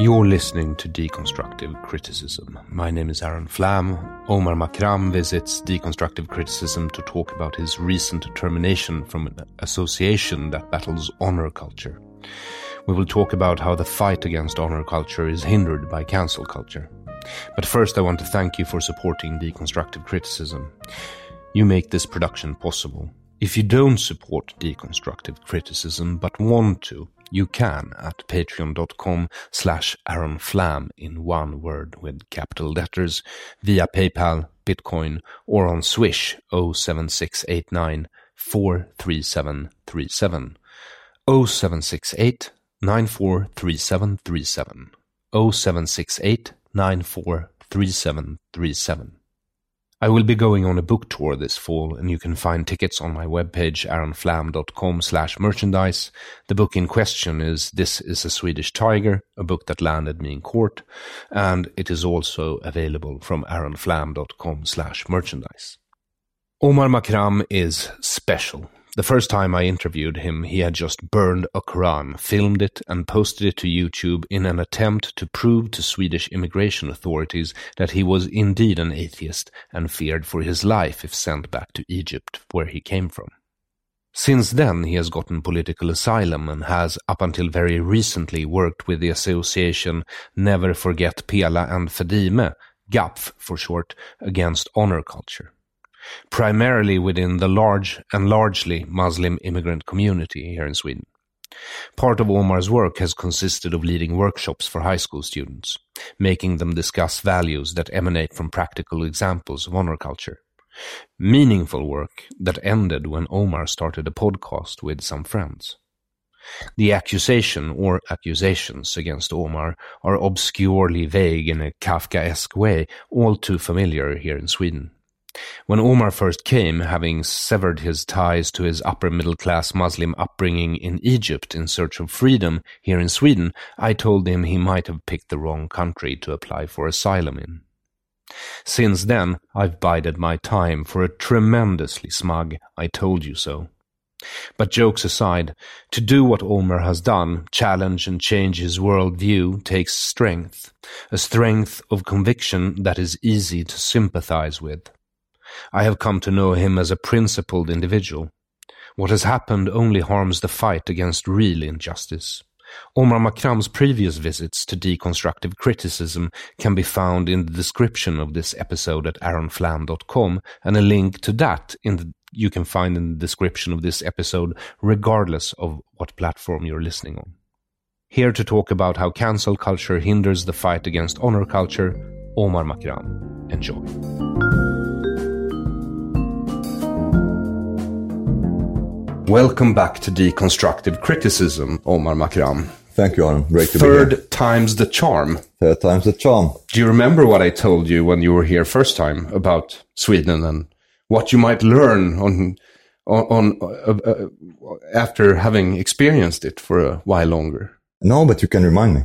You're listening to Deconstructive Criticism. My name is Aron Flam. Omar Makram visits Deconstructive Criticism to talk about his recent termination from an association that battles honor culture. We will talk about how the fight against honor culture is hindered by cancel culture. But first, I want to thank you for supporting Deconstructive Criticism. You make this production possible. If you don't support Deconstructive Criticism but want to, you can at patreon.com slash Aron Flam in one word with capital letters via PayPal, Bitcoin, or on Swish 07689 43737. 0768 943737. 0768 943737. I will be going on a book tour this fall, and you can find tickets on my webpage aronflam.com slash merchandise. The book in question is This is a Swedish Tiger, a book that landed me in court, and it is also available from aronflam.com slash merchandise. Omar Makram is special. The first time I interviewed him, he had just burned a Quran, filmed it, and posted it to YouTube in an attempt to prove to Swedish immigration authorities that he was indeed an atheist and feared for his life if sent back to Egypt, where he came from. Since then, he has gotten political asylum and has, up until very recently, worked with the association Never Forget Pela and Fadime, GAPF for short, against honor culture primarily within the large and largely Muslim immigrant community here in Sweden. Part of Omar's work has consisted of leading workshops for high school students, making them discuss values that emanate from practical examples of honor culture. Meaningful work that ended when Omar started a podcast with some friends. The accusation or accusations against Omar are obscurely vague in a Kafkaesque way, all too familiar here in Sweden. When Omar first came, having severed his ties to his upper middle class Muslim upbringing in Egypt in search of freedom here in Sweden, I told him he might have picked the wrong country to apply for asylum in. Since then, I've bided my time for a tremendously smug I told you so. But jokes aside, to do what Omar has done, challenge and change his world view, takes strength, a strength of conviction that is easy to sympathize with. I have come to know him as a principled individual. What has happened only harms the fight against real injustice. Omar Makram's previous visits to deconstructive criticism can be found in the description of this episode at aronflam.com, and a link to that the, you can find in the description of this episode, regardless of what platform you're listening on. Here to talk about how cancel culture hinders the fight against honor culture, Omar Makram. Enjoy. Welcome back to Deconstructive Criticism, Omar Makram. Thank you, Alan. Great to Third be here. time's the charm. Third time's the charm. Do you remember what I told you when you were here first time about Sweden and what you might learn on on, on uh, uh, after having experienced it for a while longer? No, but you can remind me.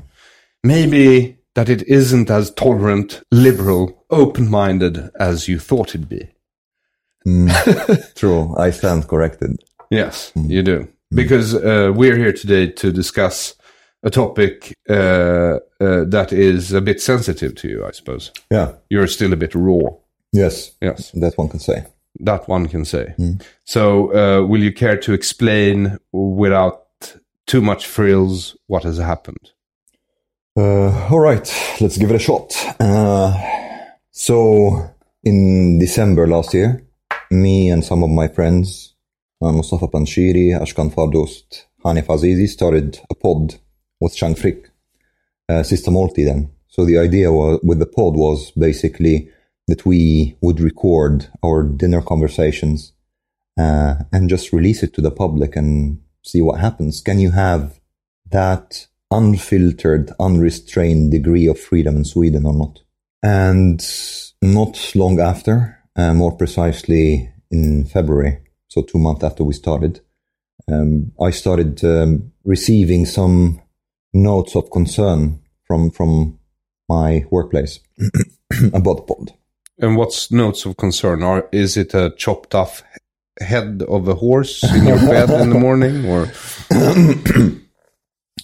Maybe that it isn't as tolerant, liberal, open-minded as you thought it'd be. True, I stand corrected. Yes, you do. Because uh, we're here today to discuss a topic uh, uh, that is a bit sensitive to you, I suppose. Yeah. You're still a bit raw. Yes. Yes, That one can say. that one can say. So, uh, will you care to explain without too much frills what has happened? Uh, all right, let's give it a shot. Uh, so, in December last year, me and some of my friends, Mustafa Panshiri, Ashkan Fardost, Hanif Azizi, started a pod with Chang Frick, uh, Sista Måltiden. So the idea was, with the pod was basically that we would record our dinner conversations uh, and just release it to the public and see what happens. Can you have that unfiltered, unrestrained degree of freedom in Sweden or not? And not long after, uh, more precisely in February, so two months after we started, um, I started um, receiving some notes of concern from from my workplace about the pod. And what's notes of concern? Are is it a chopped off head of a horse in your bed in the morning, or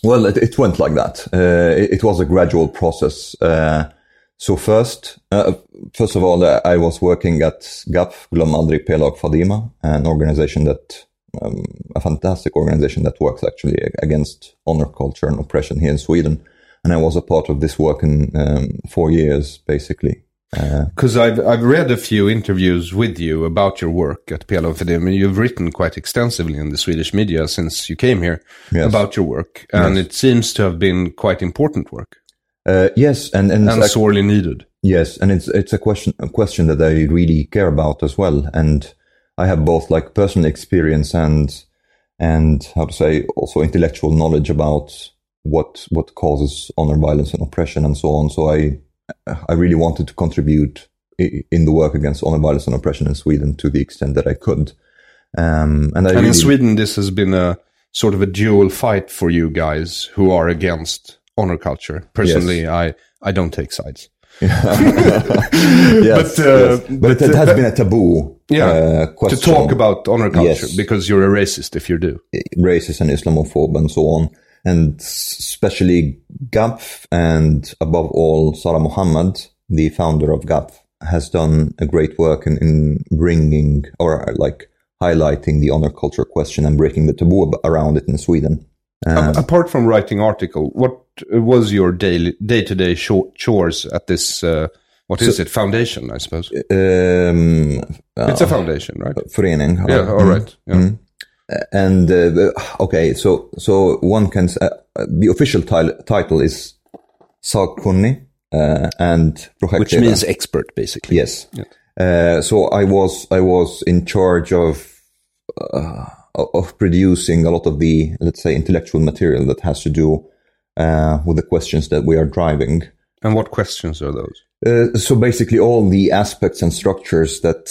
Well, it, it went like that. Uh, it, it was a gradual process. Uh, so first, uh, first of all, uh, I was working at GAP, Glöm aldrig Pela och Fadime, an organization that, um, a fantastic organization that works actually against honor culture and oppression here in Sweden. And I was a part of this work in um, four years, basically. Uh, because I've I've read a few interviews with you about your work at Pela och Fadime, and you've written quite extensively in the Swedish media since you came here Yes. about your work, and Yes. it seems to have been quite important work uh, yes, and and, it's and sorely needed. Yes, and it's it's a question a question that I really care about as well, and I have both like personal experience and and how to say also intellectual knowledge about what what causes honor violence and oppression and so on. So I I really wanted to contribute in the work against honor violence and oppression in Sweden to the extent that I could. Um, and I And really, in Sweden, this has been a sort of a dual fight for you guys who are against honor culture. Personally, I I don't take sides. yes, but, uh, yes. but, but, it has uh, been a taboo Yeah, uh, to talk about honor culture Yes. because you're a racist if you do. racist and Islamophobe and so on. And especially GAPF and above all, Sara Mohammad, the founder of GAPF, has done a great work in, in bringing or like highlighting the honor culture question and breaking the taboo around it in Sweden. A- Apart from writing article, what was your daily day to day chores at this? Uh, what is it? Foundation, I suppose. Um, it's a foundation, right? förening. Yeah. All right. Yeah. And uh, okay, so so one can s- uh, the official ti- title is sakkunnig uh, and Which projektledare. means expert, basically. Yes. Uh, so I was I was in charge of uh, of producing a lot of the let's say intellectual material that has to do uh, with the questions that we are driving. And what questions are those? Uh, so basically, all the aspects and structures that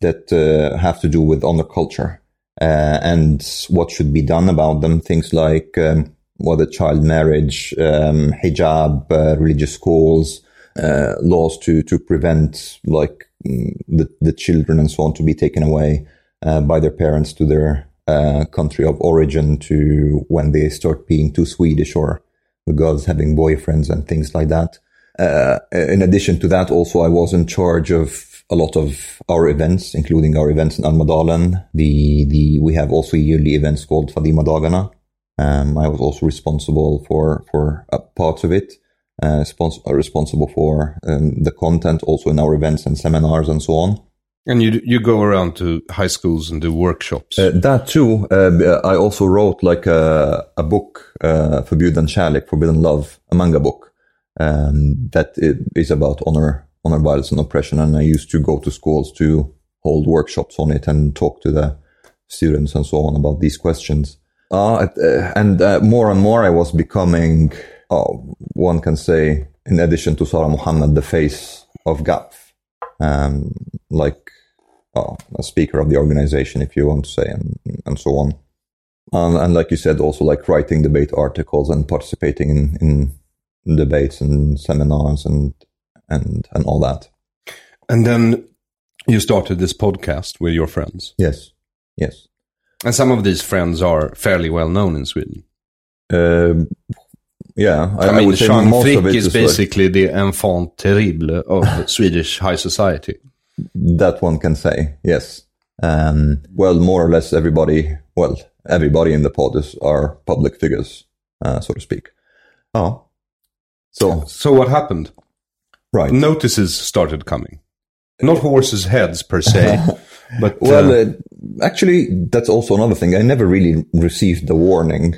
that uh, have to do with honor culture uh, and what should be done about them. Things like um, whether child marriage, um, hijab, uh, religious schools, uh, laws to to prevent like mm, the the children and so on to be taken away uh, by their parents to their uh, country of origin to when they start being too Swedish or the girls having boyfriends and things like that. Uh, in addition to that, also I was in charge of a lot of our events, including our events in Almedalen. The the we have also yearly events called Fadima Dagana. Um, I was also responsible for for parts of it. Uh, responsible for um, the content also in our events and seminars and so on. And you you go around to high schools and do workshops. Uh, that too. Uh, I also wrote like a, a book, uh, Forbidden Forbidden Love, a manga book um, that i- about honor, honor violence and oppression. And I used to go to schools to hold workshops on it and talk to the students and so on about these questions. Uh, uh, and uh, more and more I was becoming, oh, one can say, in addition to Sara Mohammad, the face of GAPF. Um, like oh, a speaker of the organization, if you want to say, and, and so on. Um, and like you said, also like writing debate articles and participating in, in debates and seminars and, and, and all that. And then you started this podcast with your friends. Yes. Yes. And some of these friends are fairly well known in Sweden. Um, yeah, I, I, I mean, say Chang Frick it is is like- basically the enfant terrible of Swedish high society. That one can say yes. Um, well, more or less everybody, well, everybody in the pod is are public figures, uh, so to speak. Oh, so So what happened? right. Notices started coming. Not horses' heads per se, but Well, uh, uh, actually, that's also another thing. I never really received the warning,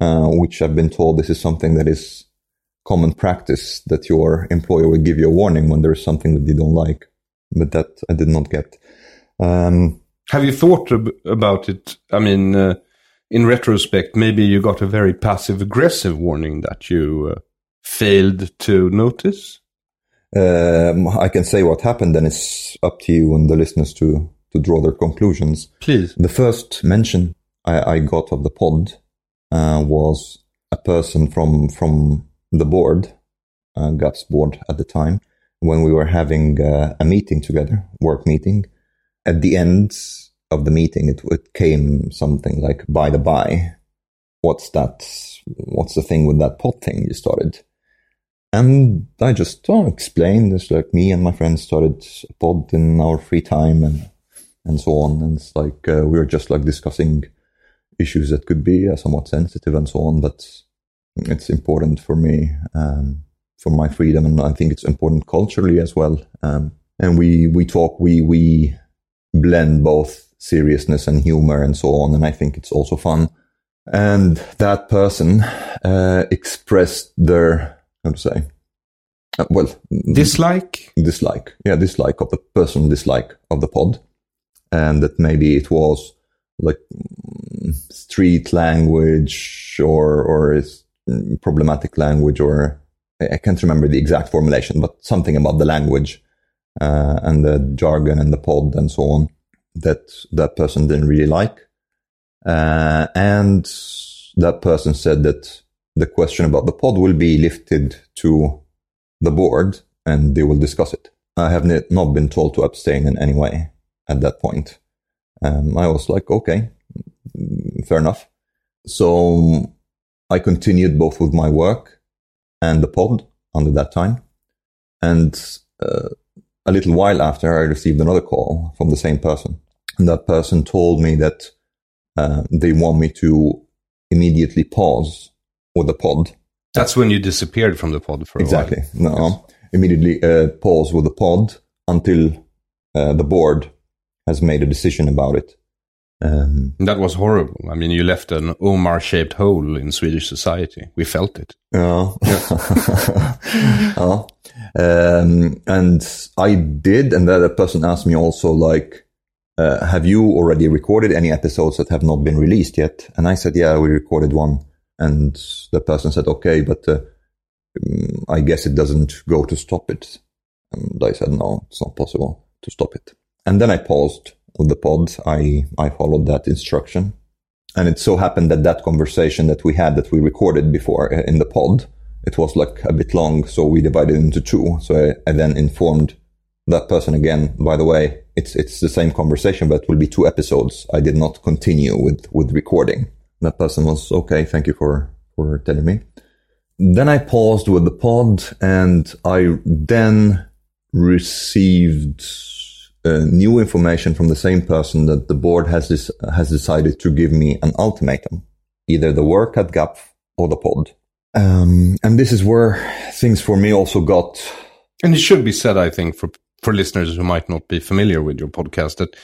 uh, which I've been told this is something that is common practice that your employer will give you a warning when there is something that they don't like. But that I did not get. Um, have you thought ab- about it? I mean, uh, in retrospect, maybe you got a very passive aggressive warning that you uh, failed to notice. um, I can say what happened, and it's up to you and the listeners to to draw their conclusions. Please. The first mention I, I got of the pod uh, was a person from from the board, uh, GAP's board at the time, when we were having uh, a meeting together, work meeting. At the end of the meeting, it, it came something like, "By the by, what's that? What's the thing with that pod thing you started?" And I just oh, explained. It's like me and my friends started a pod in our free time and and so on. And it's like uh, we were just like discussing issues that could be uh, somewhat sensitive and so on. But it's important for me um, for my freedom, and I think it's important culturally as well. Um, and we we talk, we we blend both seriousness and humor and so on. And I think it's also fun. And that person uh, expressed their how to say. Uh, well, Dislike? dislike. Yeah, dislike of the personal dislike of the pod. And that maybe it was like mm, street language or, or is mm, problematic language or I can't remember the exact formulation, but something about the language uh, and the jargon and the pod and so on that that person didn't really like. Uh, and that person said that the question about the pod will be lifted to the board and they will discuss it. I have not been told to abstain in any way at that point. Um, I was like, okay, fair enough. So I continued both with my work and the pod under that time. And uh, a little while after, I received another call from the same person. And that person told me that uh, they want me to immediately pause with the pod That's when you disappeared from the pod for a while. exactly. No, immediately uh, pause with the pod until uh, the board has made a decision about it. Um, that was horrible. I mean, you left an Omar shaped hole in Swedish society. We felt it. ja. Um, and I did, and other person asked me also, like, uh, have you already recorded any episodes that have not been released yet? And I said, yeah, we recorded one. And the person said, okay, but uh, mm, I guess it doesn't go to stop it. And I said, no, it's not possible to stop it. And then I paused with the pod. I, I followed that instruction. And it so happened that that conversation that we had that we recorded before uh, in the pod, it was like a bit long. So we divided into two. So I, I then informed that person again, by the way, it's, it's the same conversation, but it will be two episodes. I did not continue with, with recording. That person was okay. Thank you for, for telling me. Then I paused with the pod and I then received uh, new information from the same person that the board has this, has decided to give me an ultimatum, either the work at GAP or the pod. Um, and this is where things for me also got And it should be said, I think, for for listeners who might not be familiar with your podcast, that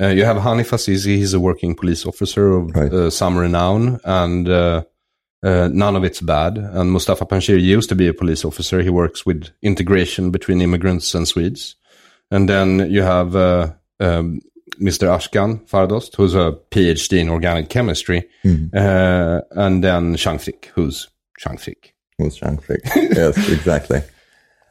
uh, you have Hanif Azizi. He's a working police officer of Right. uh, some renown, and uh, uh, none of it's bad. And Mustafa Panshiri used to be a police officer. He works with integration between immigrants and Swedes. And then you have uh, um, Mr. Ashkan Fardost, who's a PhD in organic chemistry, uh, and then Chang Frick, who's was Chang Frick. yes, exactly.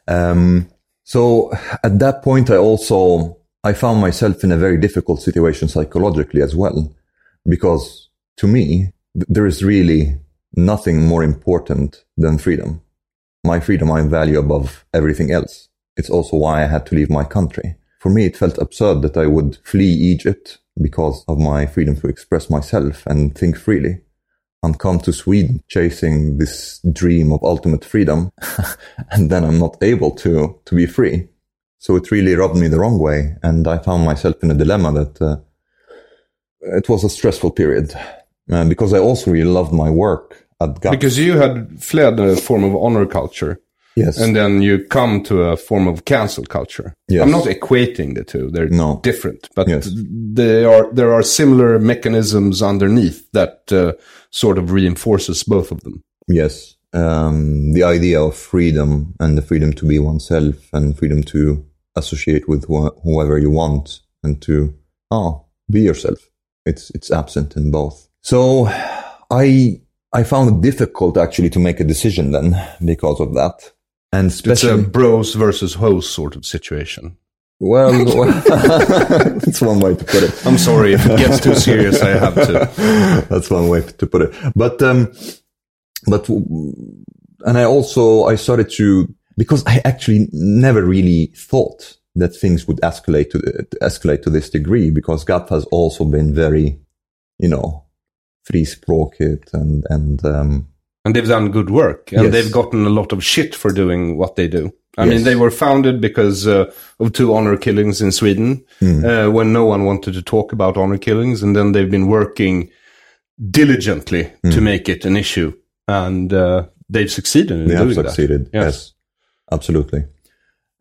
Um, so at that point, I also I found myself in a very difficult situation psychologically as well, because to me th- there is really nothing more important than freedom. My freedom I value above everything else. It's also why I had to leave my country. For me, it felt absurd that I would flee Egypt because of my freedom to express myself and think freely and come to Sweden chasing this dream of ultimate freedom, and then I'm not able to to be free. So it really rubbed me the wrong way, and I found myself in a dilemma that uh, it was a stressful period uh, because I also really loved my work at. Because you had fled a form of honor culture, yes, and then you come to a form of cancel culture. Yes. I'm not equating the two; they're No. different, but Yes. they are there are similar mechanisms underneath that uh, sort of reinforces both of them. yes, um, the idea of freedom and the freedom to be oneself and freedom to associate with wh- whoever you want and to oh be yourself. It's it's absent in both. So I I found it difficult actually to make a decision then because of that. And It's a bros versus hoes sort of situation. well, that's one way to put it. I'm sorry if it gets too serious. I have to. That's one way to put it. But um, but and I also I started to because I actually never really thought that things would escalate to, to escalate to this degree because GAP has also been very, you know, frispråkigt and and um, And they've done good work, and Yes. they've gotten a lot of shit for doing what they do. I Yes. mean, they were founded because uh, of two honor killings in Sweden, Hmm. uh, when no one wanted to talk about honor killings, and then they've been working diligently Hmm. to make it an issue, and uh, they've succeeded in they have doing succeeded. that. Yes. absolutely.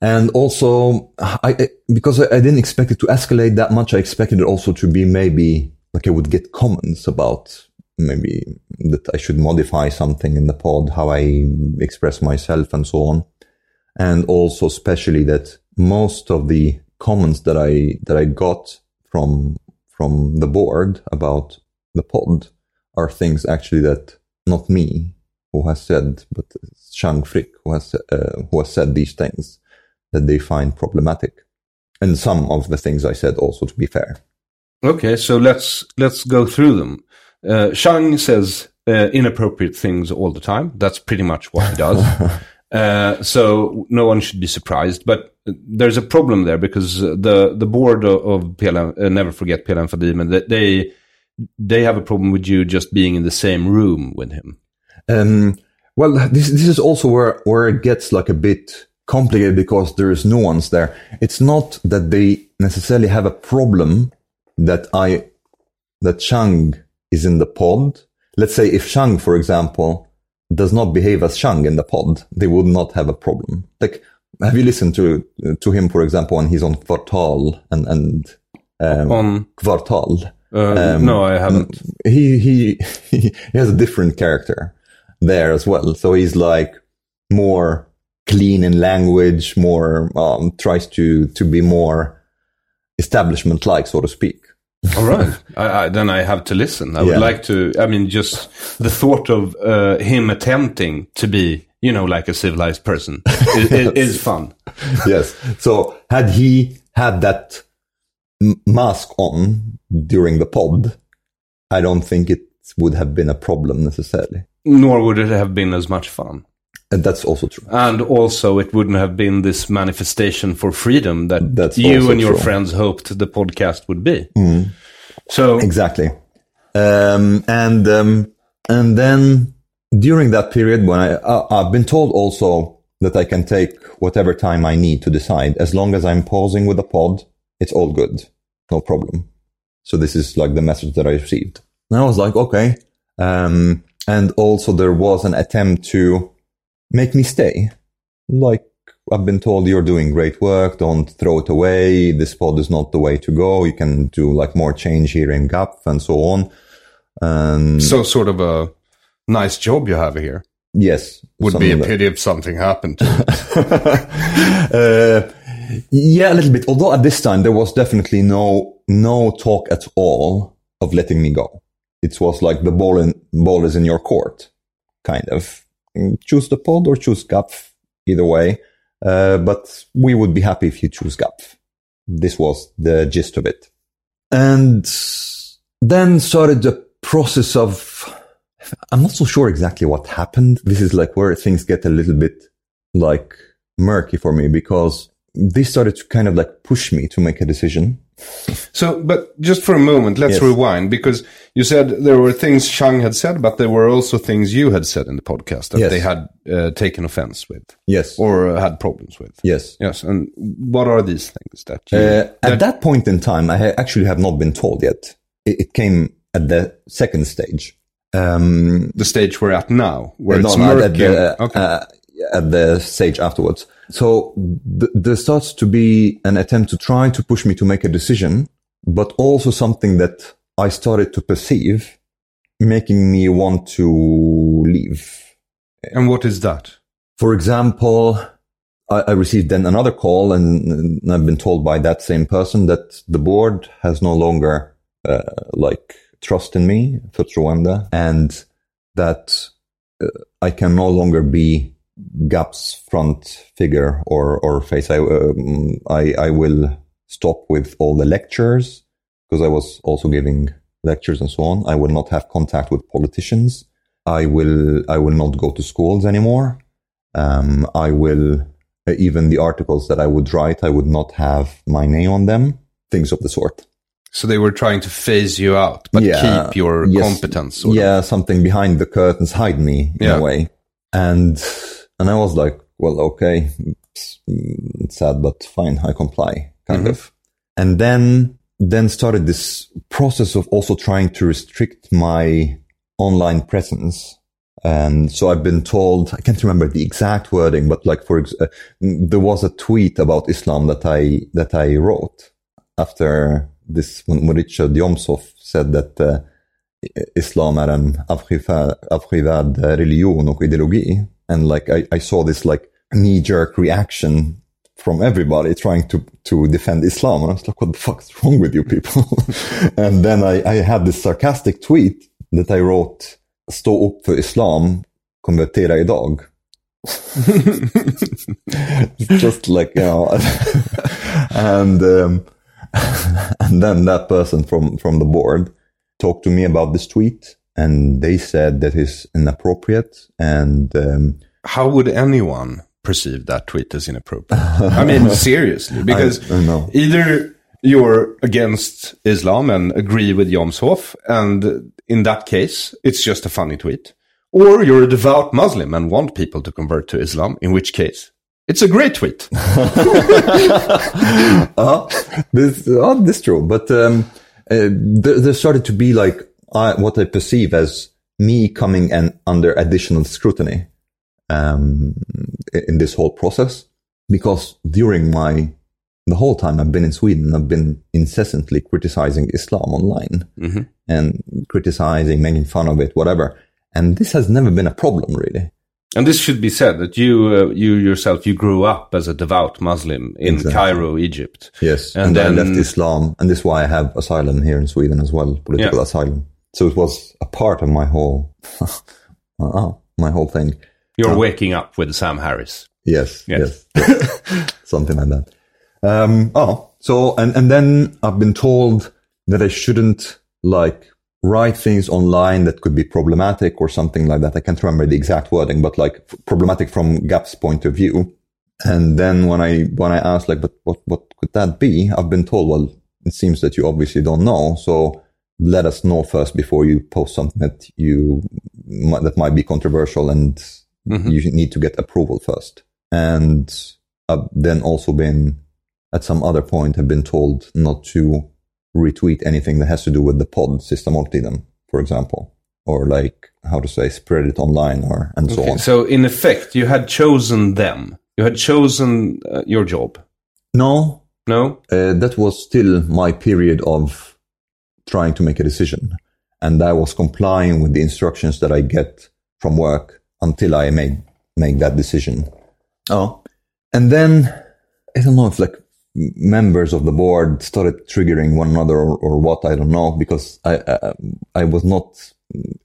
And also, I I- because I, I didn't expect it to escalate that much. I expected it also to be maybe like I would get comments about maybe that I should modify something in the pod, how I express myself, and so on. And also, especially that most of the comments that I that I got from from the board about the pod are things actually that not me who has said, but Chang Frick who has uh, who has said these things that they find problematic, and some of the things I said also to be fair. Okay, so let's let's go through them. Uh, Chang says uh, inappropriate things all the time. That's pretty much what he does. uh, so no one should be surprised. But there's a problem there because the the board of, of PLM, uh, Never Forget PLM Fadimen, that they they have a problem with you just being in the same room with him. Um, well, this this is also where where it gets like a bit complicated because there is nuance there. It's not that they necessarily have a problem that I that Chang is in the pod. Let's say if Chang, for example, does not behave as Chang in the pod, they would not have a problem. Like, have you listened to to him, for example, when he's on Kvartal and and um, On Kvartal? uh, Um, no, I haven't. he he he has a different character there as well. So he's like more clean in language, more um, tries to to be more establishment like, so to speak. All right, I, I, then I have to listen. I would like to. I mean, just the thought of uh, him attempting to be, you know, like a civilized person is, is, is fun. yes. So had he had that m- mask on during the pod, I don't think it would have been a problem necessarily. Nor would it have been as much fun. And that's also true. And also, it wouldn't have been this manifestation for freedom that That's you and your true. friends hoped the podcast would be. So, Exactly. Um, and um, and then during that period when I uh, I've been told also that I can take whatever time I need to decide as long as I'm pausing with the pod, it's all good, no problem. So this is like the message that I received. And I was like, okay. Um, and also there was an attempt to make me stay. Like I've been told you're doing great work. Don't throw it away. This pod is not the way to go. You can do like more change here in GAP and so on. And so sort of a nice job you have here. yes, Would be a something that- pity if something happened uh, Yeah, a little bit. Although at this time there was definitely no no talk at all of letting me go. It was like the ball in, ball is in your court, kind of. Choose the pod or choose GAPF, either way. Uh, but we would be happy if you choose GAPF. This was the gist of it. And then started the process of, I'm not so sure exactly what happened. This is like where things get a little bit like murky for me because this started to kind of like push me to make a decision. So, but just for a moment, let's Yes. rewind because you said there were things Chang had said, but there were also things you had said in the podcast that Yes. they had uh, taken offense with Yes. or uh, had problems with. yes. Yes, and what are these things that you? Uh, at that point in time, I ha- actually have not been told yet. It, it came at the second stage. Um, the stage we're at now, where no, it's not murky. at the, okay. At the stage afterwards. So th- there starts to be an attempt to try to push me to make a decision, but also something that I started to perceive making me want to leave. and what is that? For example, I, I received then another call and, and I've been told by that same person that the board has no longer, uh, like trust in me, Futs Rwanda, and that uh, I can no longer be GAP's front figure or, or face. I, um, I, I will stop with all the lectures because I was also giving lectures and so on. I will not have contact with politicians. I will, I will not go to schools anymore. Um, I will, uh, even the articles that I would write, I would not have my name on them, things of the sort. So they were trying to phase you out, but Yeah, keep your yes. competence. sort of. yeah, something behind the curtains, hide me in Yeah. a way. And, and I was like, well, okay, it's, it's sad, but fine, I comply, kind Mhm. of. And then, then started this process of also trying to restrict my online presence. And so I've been told, I can't remember the exact wording, but like, for, uh, there was a tweet about Islam that I, that I wrote after this, when when Richard said that, uh, Islam är en avskyvärd, religion och ideologi. And like I, I saw this like knee jerk reaction from everybody trying to, to defend Islam. And I was like, what the fuck's wrong with you people? and then I, I had this sarcastic tweet that I wrote, stå upp för Islam, konvertera idag. Just like, you know, and, um, and then that person from, from the board talked to me about this tweet and they said that is inappropriate and um, How would anyone perceive that tweet as inappropriate? I mean, seriously, because I- I either you're against Islam and agree with Jomshof, and in that case, it's just a funny tweet, or you're a devout Muslim and want people to convert to Islam, in which case, it's a great tweet. uh, this oh, this true but um, uh, there started to be like I, what I perceive as me coming and under additional scrutiny um, in this whole process because during my the whole time I've been in Sweden I've been incessantly criticizing Islam online Mhm. and criticizing making fun of it whatever and this has never been a problem really And this should be said that you, uh, you yourself, you grew up as a devout Muslim in Exactly. Cairo, Egypt. Yes, And and, then- I left Islam, and this is why I have asylum here in Sweden as well, political Yeah. asylum. So it was a part of my whole, uh, my whole thing. You're waking up with Sam Harris. Yes, Yes. yes, something like that. Um, oh, so and and then I've been told that I shouldn't like write things online that could be problematic or something like that. I can't remember the exact wording, but like f- problematic from Gap's point of view. And then when I when I asked like, but what what could that be? I've been told, well, it seems that you obviously don't know, so let us know first before you post something that you that might be controversial and you need to get approval first. And I've then also been at some other point have been told not to retweet anything that has to do with the pod Sista Måltiden, for example, or like how to say spread it online or and so Okay, on. so in effect, you had chosen them. You had chosen uh, your job. no, No? uh, that was still my period of trying to make a decision, and I was complying with the instructions that I get from work until I made make that decision. Oh, and then I don't know if like members of the board started triggering one another or, or what I don't know because I, I I was not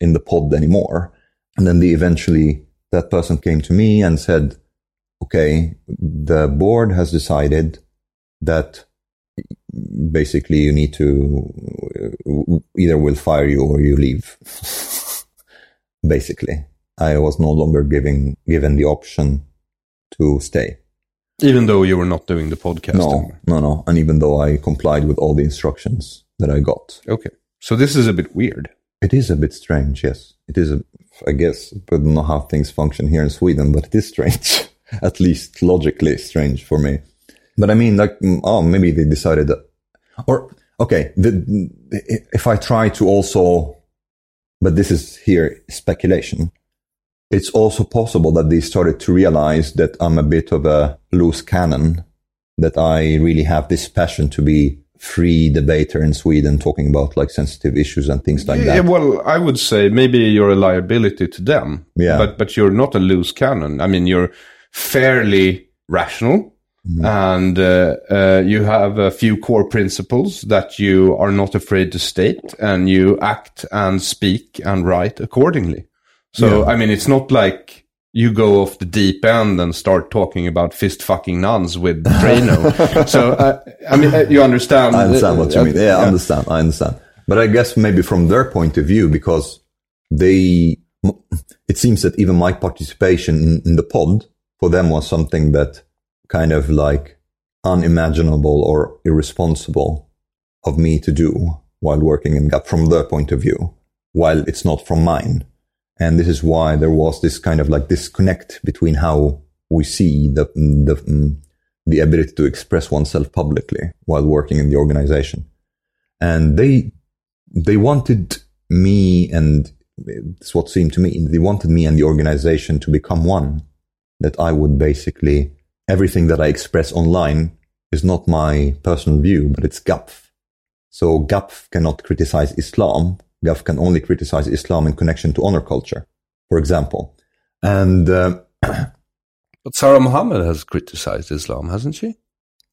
in the pod anymore, and then they eventually that person came to me and said, "Okay, the board has decided that basically you need to uh, either we'll fire you or you leave." basically, I was no longer giving given the option to stay. Even though you were not doing the podcast No, anymore. no, no. And even though I complied with all the instructions that I got, Okay. So this is a bit weird. it is a bit strange. Yes, it is. A, I guess, but I don't know how things function here in Sweden, but it is strange. At least logically strange for me. But I mean, like, mm, oh, maybe they decided that, or okay, the, if I try to also, but this is here speculation. It's also possible that they started to realize that I'm a bit of a loose cannon, that I really have this passion to be free debater in Sweden, talking about like sensitive issues and things like that. Yeah, that. well, I would say maybe you're a liability to them. Yeah. But but you're not a loose cannon. I mean, you're fairly rational. Mm-hmm. And uh, uh, you have a few core principles that you are not afraid to state, and you act and speak and write accordingly. So, Yeah. I mean, it's not like you go off the deep end and start talking about fist fucking nuns with Drano. so, uh, I mean, uh, you understand? I understand what you mean. Yeah, I understand. I understand. But I guess maybe from their point of view, because they, it seems that even my participation in, in the pod for them was something that kind of like unimaginable or irresponsible of me to do while working in GAP from their point of view, while it's not from mine. And this is why there was this kind of like disconnect between how we see the, the, mm, the ability to express oneself publicly while working in the organization. And they, they wanted me and it's what seemed to me, they wanted me and the organization to become one. That I would basically, everything that I express online is not my personal view, but it's GAPF. So GAPF cannot criticize Islam. GAPF can only criticize Islam in connection to honor culture, for example. And uh, But Sara Mohammad has criticized Islam, hasn't she?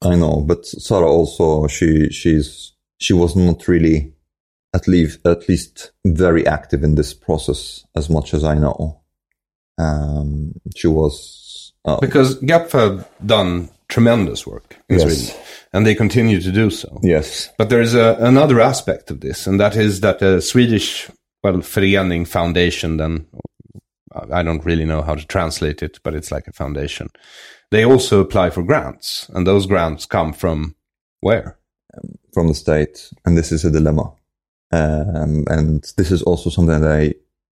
I know, but Sara also she she's she was not really at least at least very active in this process as much as I know. Um, she was uh, Because GAP have done tremendous work in Yes. Sweden, and they continue to do so. yes, But there is a, another aspect of this, and that is that the Swedish, well, Förening Foundation, then I don't really know how to translate it, but it's like a foundation. They also apply for grants, and those grants come from where? from the state, and this is a dilemma. Um, and this is also something that I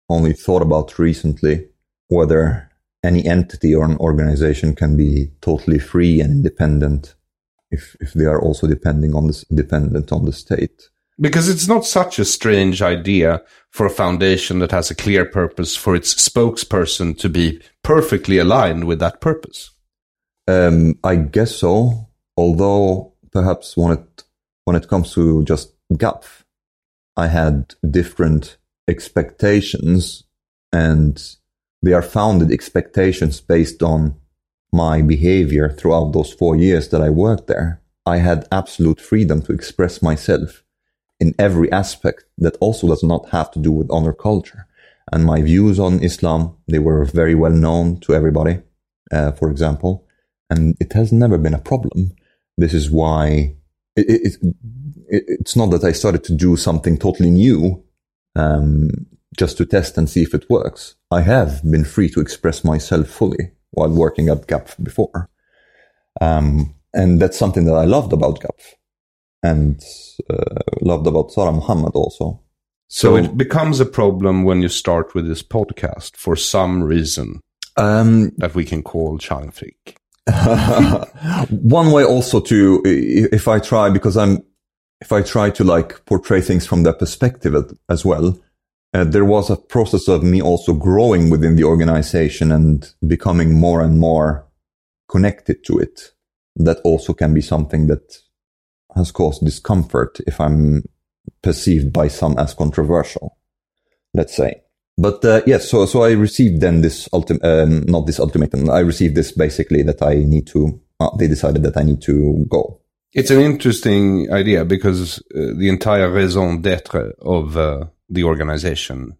only thought about recently, whether any entity or an organization can be totally free and independent if if they are also depending on this dependent on the state. Because it's not such a strange idea for a foundation that has a clear purpose for its spokesperson to be perfectly aligned with that purpose. Um, I guess so. Although perhaps when it when it comes to just GAPF, I had different expectations, and they are founded expectations based on my behavior throughout those four years that I worked there. I had absolute freedom to express myself in every aspect that also does not have to do with honor culture. And my views on Islam, they were very well known to everybody, uh, for example and it has never been a problem. This is why it, it, it, it's not that I started to do something totally new um, just to test and see if it works. I have been free to express myself fully while working at GAP before. Um, and that's something that I loved about GAP and uh, loved about Sara Mohammad also. So, it becomes a problem when you start with this podcast for some reason um, that we can call Chang Frick. one way also to if i try because i'm if i try to like portray things from their perspective as well uh, there was a process of me also growing within the organization and becoming more and more connected to it that also can be something that has caused discomfort if i'm perceived by some as controversial let's say but uh, yes, so so I received then this ultim- um, not this ultimatum. I received this basically that I need to uh, they decided that I need to go. It's an interesting idea because uh, the entire raison d'etre of uh, the organization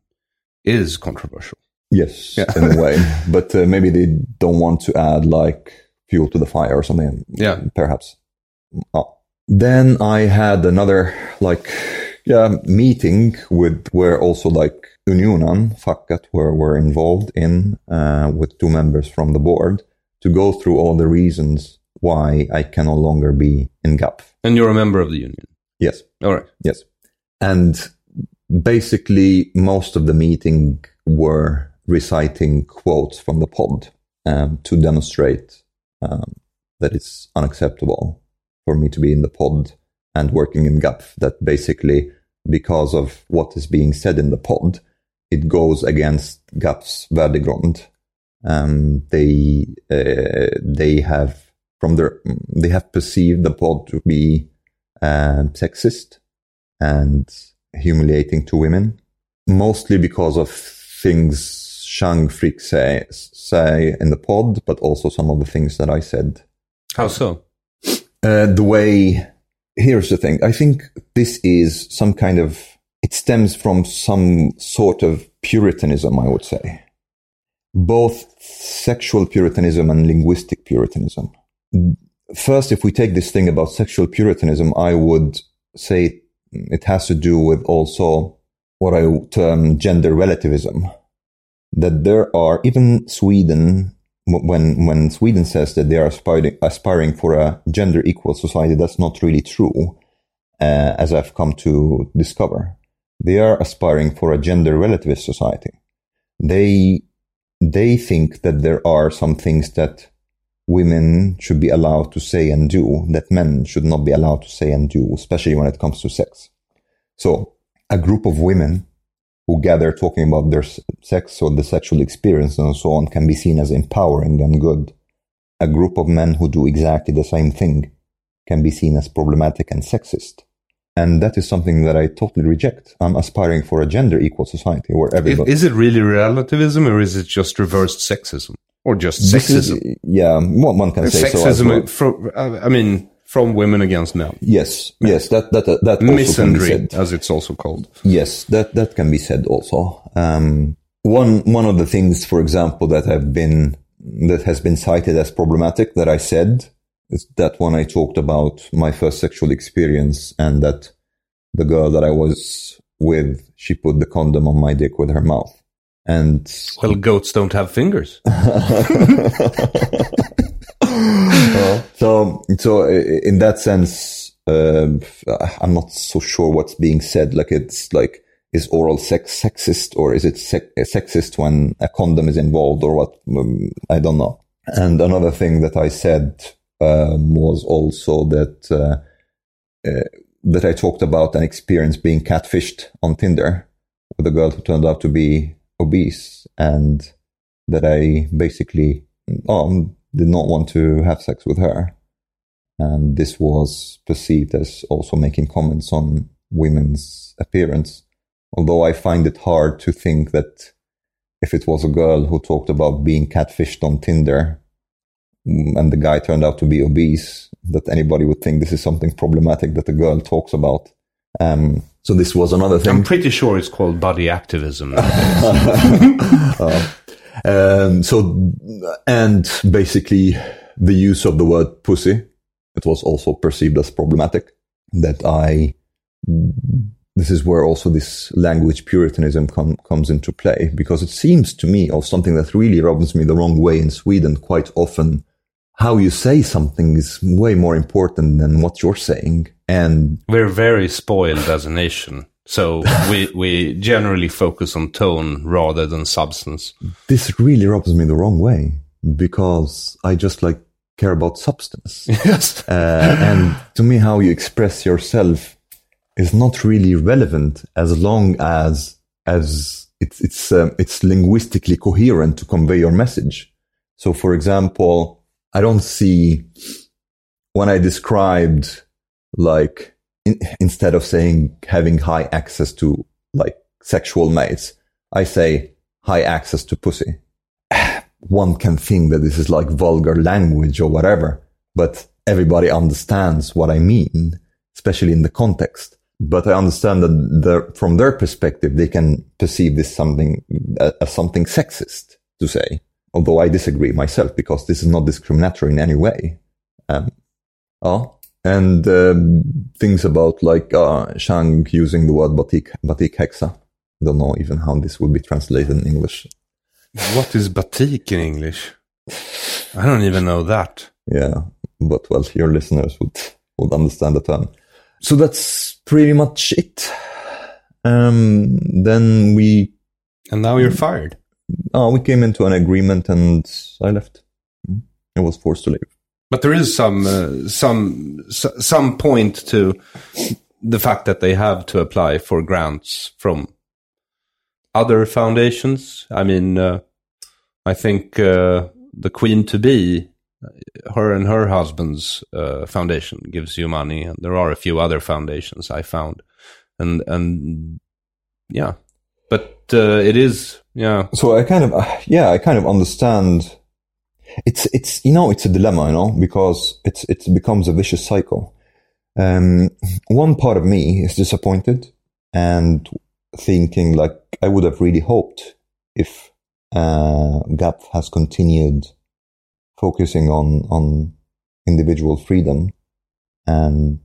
is controversial. Yes, Yeah. in a way, but uh, maybe they don't want to add like fuel to the fire or something. Yeah. perhaps. Oh. Then I had another like yeah meeting with where also like Unionen, facket were were involved in uh, with two members from the board to go through all the reasons why I can no longer be in GAP. And you're a member of the union. Yes. All right. Yes. And basically, most of the meeting were reciting quotes from the pod um, to demonstrate um, that it's unacceptable for me to be in the pod and working in GAP. That basically, because of what is being said in the pod, it goes against GAP's värdegrund. Um, they uh, they have from their they have perceived the pod to be um, sexist and humiliating to women, mostly because of things Chang Frick say, say in the pod, but also some of the things that I said. How so? Uh, the way, here's the thing. I think this is some kind of, it stems from some sort of puritanism, I would say. Both sexual puritanism and linguistic puritanism. First, if we take this thing about sexual puritanism, I would say it has to do with also what I term gender relativism. That there are, even Sweden, when, when Sweden says that they are aspiring, aspiring for a gender equal society, that's not really true, uh, as I've come to discover. They are aspiring for a gender relativist society. They, they think that there are some things that women should be allowed to say and do that men should not be allowed to say and do, especially when it comes to sex. So, a group of women who gather talking about their sex or the sexual experience and so on can be seen as empowering and good. A group of men who do exactly the same thing can be seen as problematic and sexist. And that is something that I totally reject. I'm aspiring for a gender equal society where everybody. Is it really relativism or is it just reversed sexism? Or just This is- sexism? yeah, one, one can say so. Sexism well. from, I mean, from women against men. Yes, yes, that that that be Misandry, said. as it's also called. Yes, that that can be said also. Um, one one of the things, for example, that have been that has been cited as problematic that I said is that when I talked about my first sexual experience and that the girl that I was with, she put the condom on my dick with her mouth, and Well, goats don't have fingers. so so in that sense um i'm not so sure what's being said. Like it's like is oral sex sexist or is it sec- sexist when a condom is involved or what? Um, i don't know. And another thing that i said um, was also that uh, uh, that i talked about an experience being catfished on tinder with a girl who turned out to be obese and that i basically um, did not want to have sex with her. And this was perceived as also making comments on women's appearance. Although I find it hard to think that if it was a girl who talked about being catfished on Tinder mm, and the guy turned out to be obese, that anybody would think this is something problematic that a girl talks about. Um, so this was another thing. I'm pretty sure it's called body activism. Uh, um, so, and basically the use of the word pussy, it was also perceived as problematic. That I, this is where also this language puritanism com- comes into play because it seems to me of something that really rubs me the wrong way in Sweden quite often. How you say something is way more important than what you're saying. And We're very spoiled as a nation. So we, we generally focus on tone rather than substance. this really rubs me the wrong way because I just like care about substance. Yes. uh, and to me, how you express yourself is not really relevant as long as as it's it's um, it's linguistically coherent to convey your message. So, for example, I don't see when I described like in, instead of saying having high access to like sexual mates, I say high access to pussy. One can think that this is like vulgar language or whatever, but everybody understands what I mean, especially in the context. But I understand that the, from their perspective, they can perceive this something uh, as something sexist to say. Although I disagree myself because this is not discriminatory in any way. Um, oh, and um, things about like uh, Chang using the word batik, batik häxa. I don't know even how this would be translated in English. What is batik in English? I don't even know that. Yeah, but well, your listeners would would understand the term. So that's pretty much it. Um, then we And now you're fired. Uh, we came into an agreement, and I left. I was forced to leave. But there is some uh, some some point to the fact that they have to apply for grants from other foundations. I mean, uh, I think uh, the Queen to be, her and her husband's uh, foundation gives you money, and there are a few other foundations I found, and and yeah, but uh, it is yeah so I kind of, uh, yeah, I kind of understand. It's, it's, you know, it's a dilemma, you know, because it's, it becomes a vicious cycle. Um, one part of me is disappointed and thinking like I would have really hoped if, uh, GAP has continued focusing on, on individual freedom and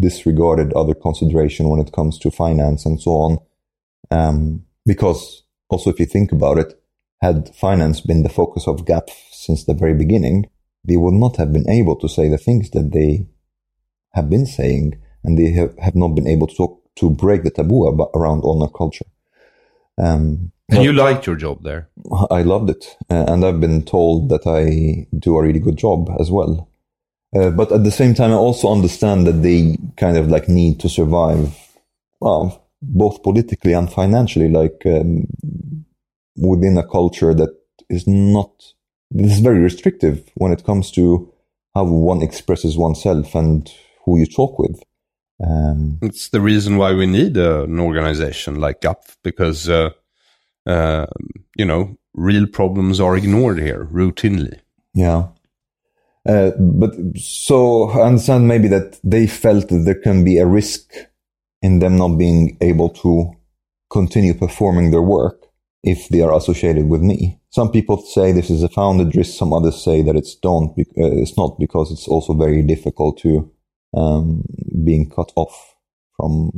disregarded other consideration when it comes to finance and so on. Um, because also if you think about it, had finance been the focus of GAP since the very beginning, they would not have been able to say the things that they have been saying, and they have, have not been able to talk, to break the taboo about, around honor culture. Um, and you liked your job there. I loved it, uh, and I've been told that I do a really good job as well. Uh, but at the same time, I also understand that they kind of like need to survive, well, both politically and financially, like um, within a culture that is not, this is very restrictive when it comes to how one expresses oneself and who you talk with. Um, It's the reason why we need uh, an organization like GAP because, uh, uh, you know, real problems are ignored here routinely. Yeah. Uh, but so I understand maybe that they felt that there can be a risk in them not being able to continue performing their work if they are associated with me. Some people say this is a founded risk. Some others say that it's don't. Be- uh, it's not because it's also very difficult to um, being cut off from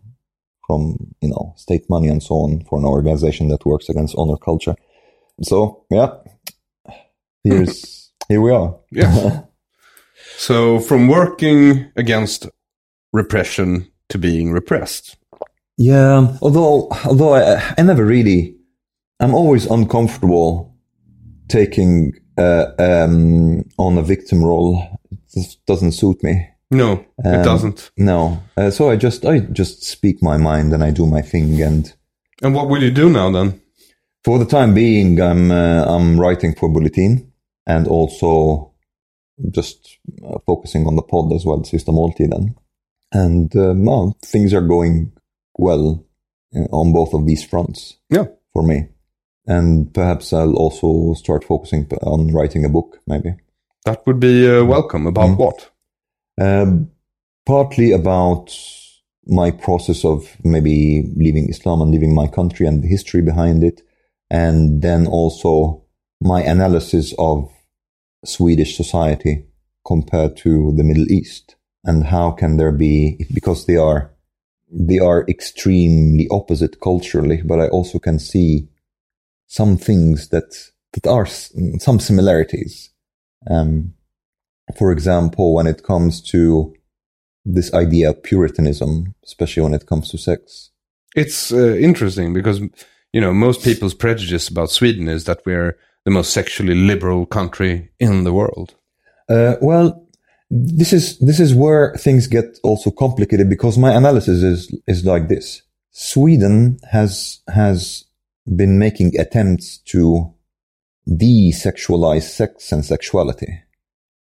from you know state money and so on for an organization that works against honor culture. So yeah, here's here we are. Yeah. so from working against repression to being repressed. Yeah, although although I, I never really, I'm always uncomfortable taking uh, um, on a victim role. It just doesn't suit me. No, it Um, doesn't. No, uh, so I just I just speak my mind and I do my thing. And And what will you do now then? for the time being, I'm uh, I'm writing for Bulletin and also just uh, focusing on the pod as well, Sista Måltiden. And um, well, things are going well uh, on both of these fronts. Yeah. for me. And perhaps I'll also start focusing on writing a book, maybe. That would be uh, welcome. About Mm. what? Um, partly about my process of maybe leaving Islam and leaving my country and the history behind it. And then also my analysis of Swedish society compared to the Middle East and how can there be, because they are, they are extremely opposite culturally, but I also can see some things that, that are some similarities. Um, for example, when it comes to this idea of puritanism, especially when it comes to sex. It's uh, interesting because you know most people's prejudice about Sweden is that we're the most sexually liberal country in the world. Uh, well, this is this is where things get also complicated because my analysis is is like this: Sweden has has been making attempts to desexualize sex and sexuality,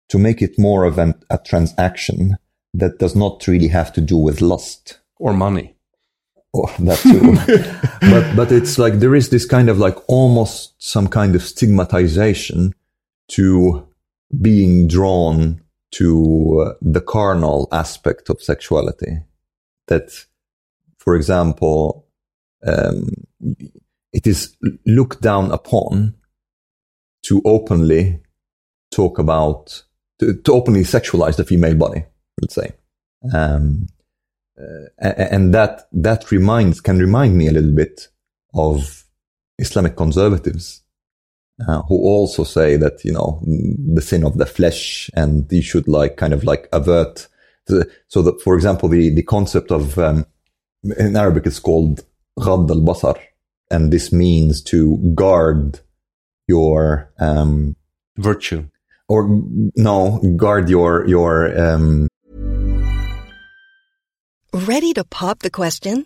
to make it more of an, a transaction that does not really have to do with lust. Or money. Oh, that too. but but it's like there is this kind of like almost some kind of stigmatization to being drawn to uh, the carnal aspect of sexuality. That, for example, um, it is looked down upon to openly talk about, to, to openly sexualize the female body, let's say. Um, uh, and that, that reminds, can remind me a little bit of Islamic conservatives uh, who also say that you know the sin of the flesh and you should like kind of like avert the, so that for example the the concept of um, in Arabic it's called ghad al basar and this means to guard your um, virtue. or no guard your your um, ready to pop the question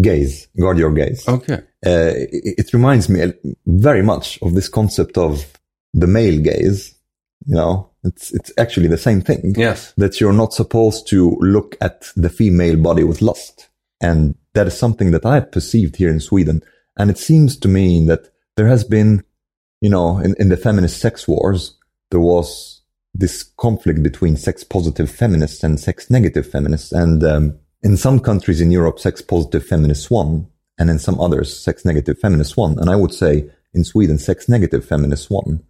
Gaze, guard your gaze. okay Uh, it, it reminds me very much of this concept of the male gaze. You know, it's it's actually the same thing. yes That you're not supposed to look at the female body with lust, and that is something that I perceived here in Sweden. And it seems to me that there has been, you know, in, in the feminist sex wars, there was this conflict between sex positive feminists and sex negative feminists, and um, in some countries in Europe, sex positive feminists won, and in some others, sex negative feminists won. And I would say in Sweden, sex negative feminists won.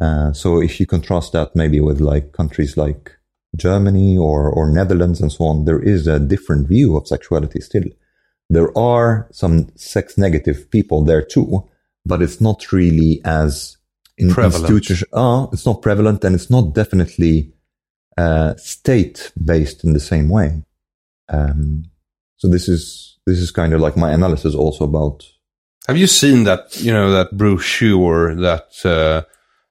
Uh, so if you contrast that maybe with like countries like Germany or, or Netherlands and so on, there is a different view of sexuality still. There are some sex negative people there too, but it's not really as in Prevalent. uh, it's not prevalent and it's not definitely uh, state based in the same way. Um, so this is this is kind of like my analysis also about Have you seen that, you know, that brochure that uh,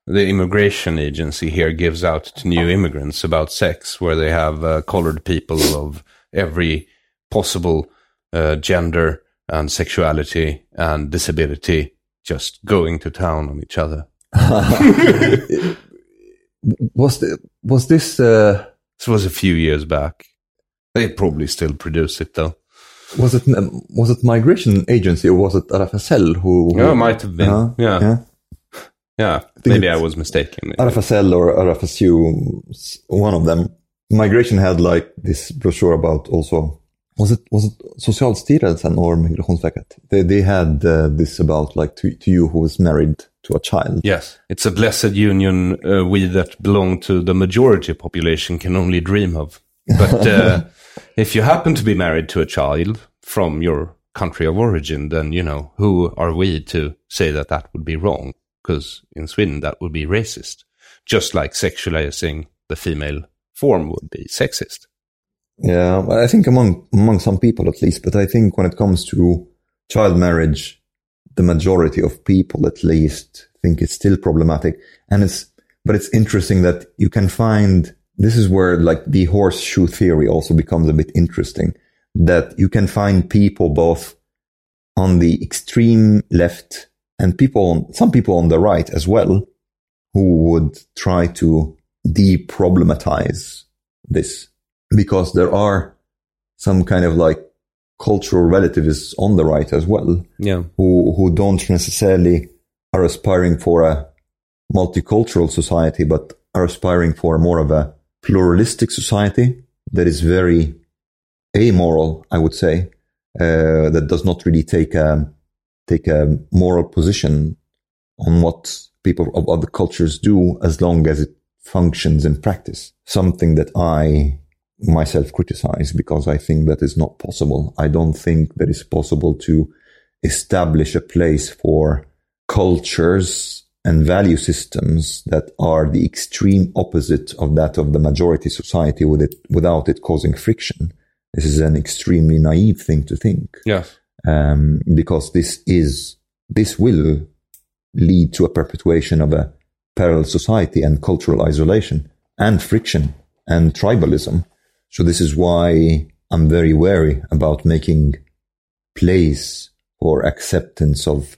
the immigration agency here gives out to new immigrants about sex, where they have uh, colored people of every possible uh, gender and sexuality and disability just going to town on each other? was the, was this uh, This was a few years back. They probably still produce it though. was it um, was it migration agency or was it RFSL who? who Yeah, it might have been. Uh-huh. yeah. yeah. Yeah. think Maybe I was mistaken. RFSL or RFSU, one of them. Migration had like this brochure about also. Was it was it Socialstyrelsen or Migrationsverket? They they had uh, this about like to to you who was married to a child. Yes, it's a blessed union uh, we that belong to the majority population can only dream of. But uh, if you happen to be married to a child from your country of origin, then you know who are we to say that that would be wrong? Because in Sweden that would be racist, just like sexualizing the female form would be sexist. Yeah, I think among among some people at least, but I think when it comes to child marriage, the majority of people at least think it's still problematic. And it's but it's interesting that you can find this is where like the horseshoe theory also becomes a bit interesting. That you can find people both on the extreme left and people on some people on the right as well who would try to deproblematize this because there are some kind of like cultural relativists on the right as well Yeah, who who don't necessarily are aspiring for a multicultural society but are aspiring for more of a pluralistic society that is very amoral i would say uh, that does not really take a take a moral position on what people of other cultures do as long as it functions in practice. Something that I myself criticize because I think that is not possible. I don't think that it's possible to establish a place for cultures and value systems that are the extreme opposite of that of the majority society with it, without it causing friction. This is an extremely naive thing to think. Yes. Um, because this is, this will lead to a perpetuation of a parallel society and cultural isolation and friction and tribalism. So this is why I'm very wary about making place for acceptance of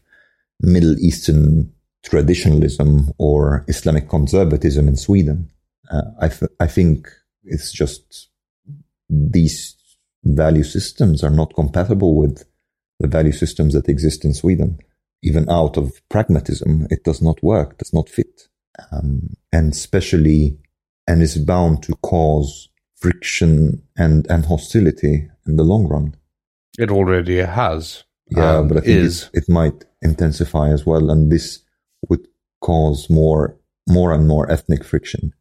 Middle Eastern traditionalism or Islamic conservatism in Sweden. Uh, I, th- I think it's just these value systems are not compatible with the value systems that exist in Sweden. Even out of pragmatism, it does not work, does not fit. Um, and especially, and is bound to cause friction and, and hostility in the long run. It already has. Yeah, and but I think is. it, it might intensify as well, and this would cause more, more and more ethnic friction.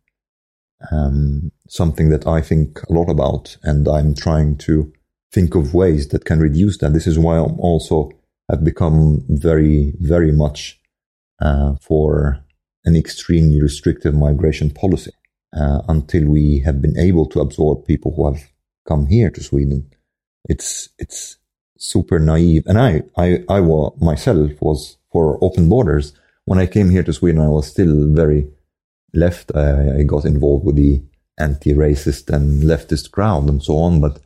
Um, something that I think a lot about, and I'm trying to think of ways that can reduce that. This is why I'm also have become very, very much uh, for an extremely restrictive migration policy uh, until we have been able to absorb people who have come here to Sweden. It's it's super naive, and I I I wa- myself was for open borders when I came here to Sweden. I was still very left. I, I got involved with the anti-racist and leftist crowd and so on, but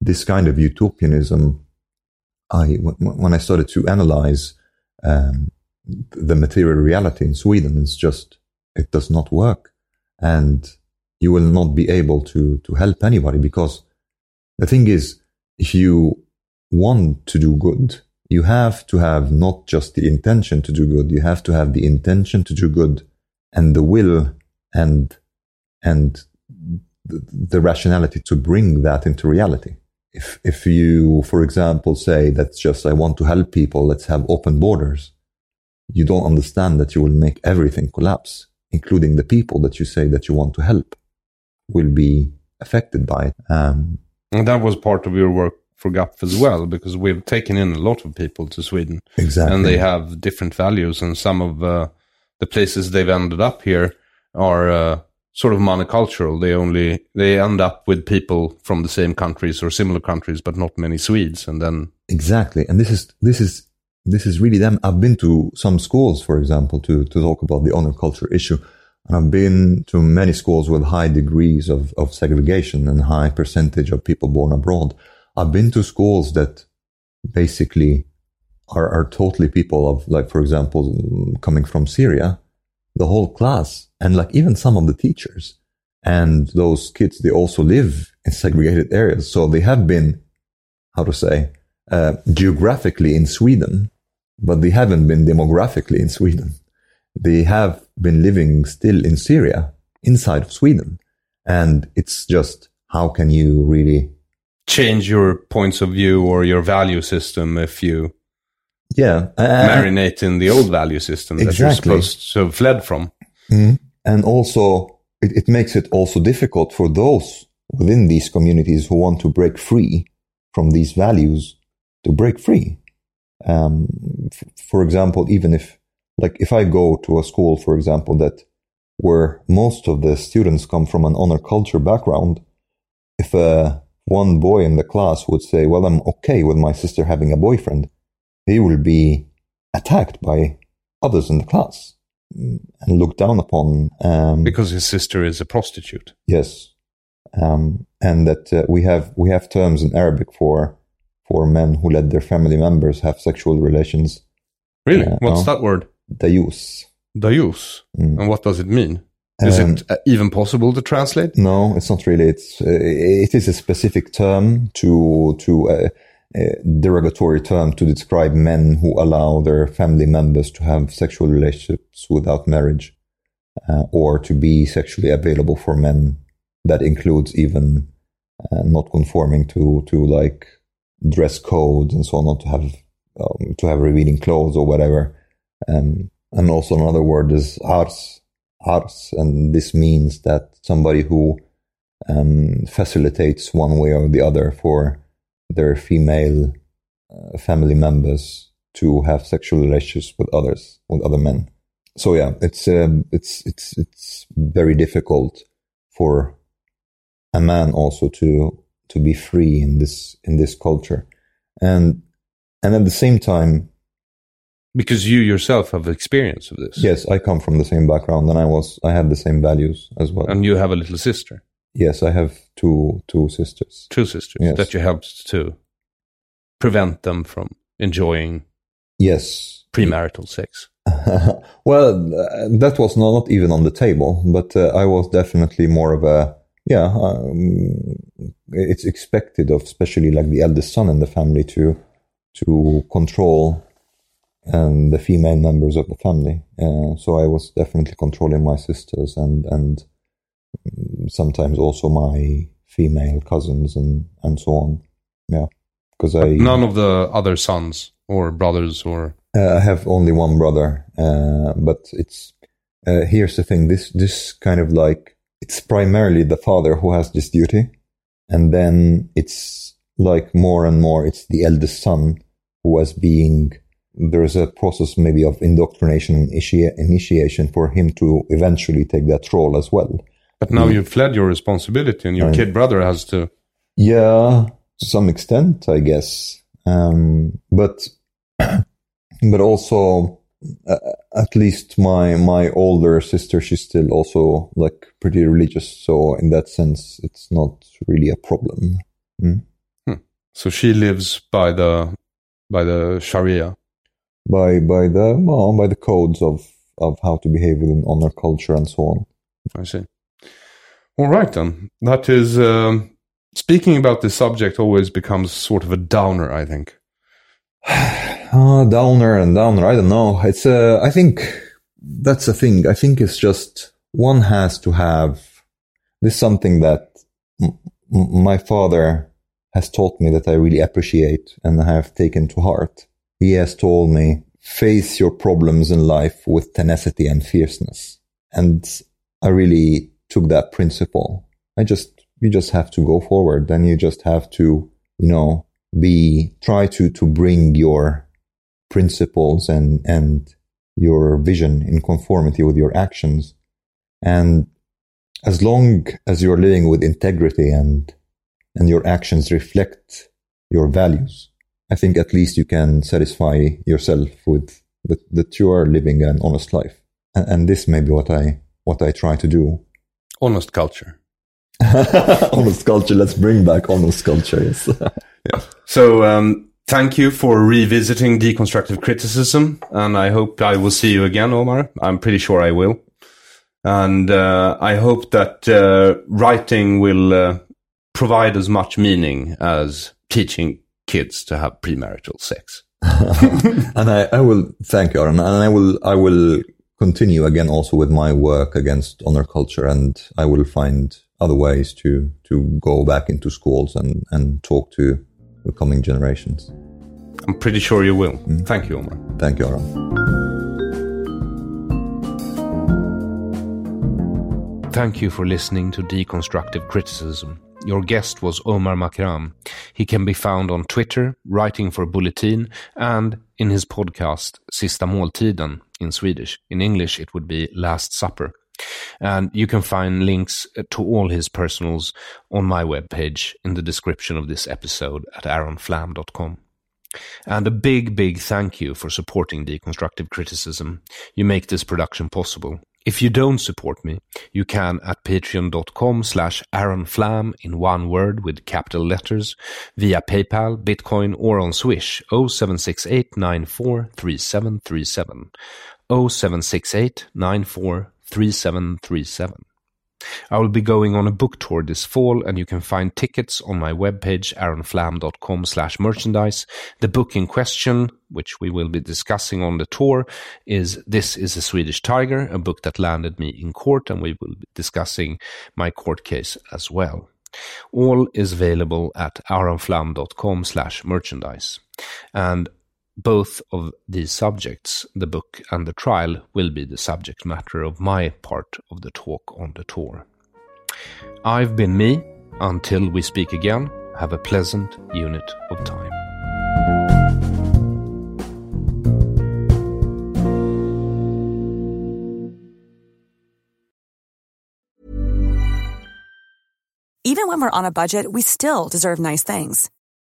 this kind of utopianism, I when I started to analyze um, the material reality in Sweden, it's just it does not work, and you will not be able to to help anybody because the thing is, if you want to do good, you have to have not just the intention to do good, you have to have the intention to do good and the will and and the, rationality to bring that into reality. If if you for example say that's just i want to help people let's have open borders you don't understand that you will make everything collapse including the people that you say that you want to help will be affected by it. Um, And that was part of your work for GAP as well, because we've taken in a lot of people to Sweden. Exactly. And they have different values, and some of uh, the places they've ended up here are uh, sort of monocultural. They only they end up with people from the same countries or similar countries, but not many Swedes. And then Exactly. And this is this is this is really them. I've been to some schools, for example, to, to talk about the honor culture issue. And I've been to many schools with high degrees of, of segregation and high percentage of people born abroad. I've been to schools that basically are, are totally people of, like, for example, coming from Syria, the whole class, and like even some of the teachers. And those kids, they also live in segregated areas. So they have been, how to say, uh, geographically in Sweden, but they haven't been demographically in Sweden. They have been living still in Syria, inside of Sweden. And it's just, how can you really, change your points of view or your value system if you yeah, uh, marinate in the old value system that you're Exactly. supposed to have fled from. Mhm. And also, it, it makes it also difficult for those within these communities who want to break free from these values to break free. Um, f- for example, even if, like, if I go to a school, for example, that where most of the students come from an honor culture background, if uh, one boy in the class would say, Well, I'm okay with my sister having a boyfriend, he will be attacked by others in the class mm, and looked down upon. Um, Because his sister is a prostitute. Yes, um, and that uh, we have we have terms in Arabic for for men who let their family members have sexual relations. Really? Yeah, What's no. that word? Dayus. Dayus. Mm. And what does it mean? Is Um, it uh, even possible to translate? No, it's not really. It's uh, it is a specific term to to uh, a derogatory term to describe men who allow their family members to have sexual relationships without marriage, uh, or to be sexually available for men. That includes even uh, not conforming to to like dress codes and so on, not to have um, to have revealing clothes or whatever. Um, and also another word is ars, ars, and this means that somebody who um, facilitates one way or the other for their female uh, family members to have sexual relations with others, with other men. So yeah, it's um, it's it's it's very difficult for a man also to to be free in this in this culture, and and at the same time, because you yourself have experience of this. yes, I come from the same background, and I was I had the same values as well. And you have a little sister, yes, I have two two sisters. two sisters Yes. that you helped to prevent them from enjoying Yes, premarital sex. well, uh, that was not, not even on the table, but uh, I was definitely more of a yeah. Um, it's expected of, especially like the eldest son in the family, to to control um, the female members of the family. Uh, so I was definitely controlling my sisters and and sometimes also my female cousins and and so on. Yeah, because I None of the other sons or brothers or uh, I have only one brother, uh, but it's uh, here's the thing. This this kind of like it's primarily the father who has this duty, and then it's like more and more it's the eldest son who was being. There's a process maybe of indoctrination and initia- initiation for him to eventually take that role as well. But now you've fled your responsibility, and your kid brother has to. Yeah, to some extent, I guess. Um, but but also, uh, at least my my older sister, she's still also like pretty religious. So in that sense, it's not really a problem. Mm. So she lives by the by the Sharia. By by the well, by the codes of of how to behave within honor culture and so on. I see. All right then. That is um, speaking about this subject always becomes sort of a downer. I think. Ah, downer and downer. I don't know. It's uh, I think that's the thing. I think it's just one has to have this is something that m- m- my father has taught me that I really appreciate and have taken to heart. He has told me face your problems in life with tenacity and fierceness, and I really took that principle. I just you just have to go forward. Then you just have to you know be try to to bring your principles and and your vision in conformity with your actions and as long as you're living with integrity and and your actions reflect your values i think at least you can satisfy yourself with that, that you are living an honest life. And, and this may be what i what i try to do. Honest culture. honest culture. Let's bring back honest culture yes. So um, thank you for revisiting deconstructive criticism, and I hope I will see you again, Omar. I'm pretty sure I will, and uh, I hope that uh, writing will uh, provide as much meaning as teaching kids to have premarital sex. and I, I will thank you, Aron, and I will I will continue again also with my work against honor culture, and I will find other ways to to go back into schools and and talk to the coming generations. I'm pretty sure you will. Mm. Thank you, Omar. Thank you, Aron. Thank you for listening to Deconstructive Criticism. Your guest was Omar Makram. He can be found on Twitter, writing for Bulletin, and in his podcast Sista Måltiden in Swedish. In English, it would be Last Supper. And you can find links uh, to all his personals on my webpage in the description of this episode at aronflam.com. And a big, big thank you for supporting Deconstructive Criticism. You make this production possible. If you don't support me, you can at patreon.com slash aronflam in one word with capital letters, via PayPal, Bitcoin, or on Swish 0768 943737. 0768 943737. I will be going on a book tour this fall, and you can find tickets on my webpage, aronflam.com slash merchandise. The book in question, which we will be discussing on the tour, is This is a Swedish Tiger, a book that landed me in court, and we will be discussing my court case as well. All is available at aronflam.com slash merchandise. And both of these subjects, the book and the trial, will be the subject matter of my part of the talk on the tour. I've been me. Until we speak again, have a pleasant unit of time. Even when we're on a budget, we still deserve nice things.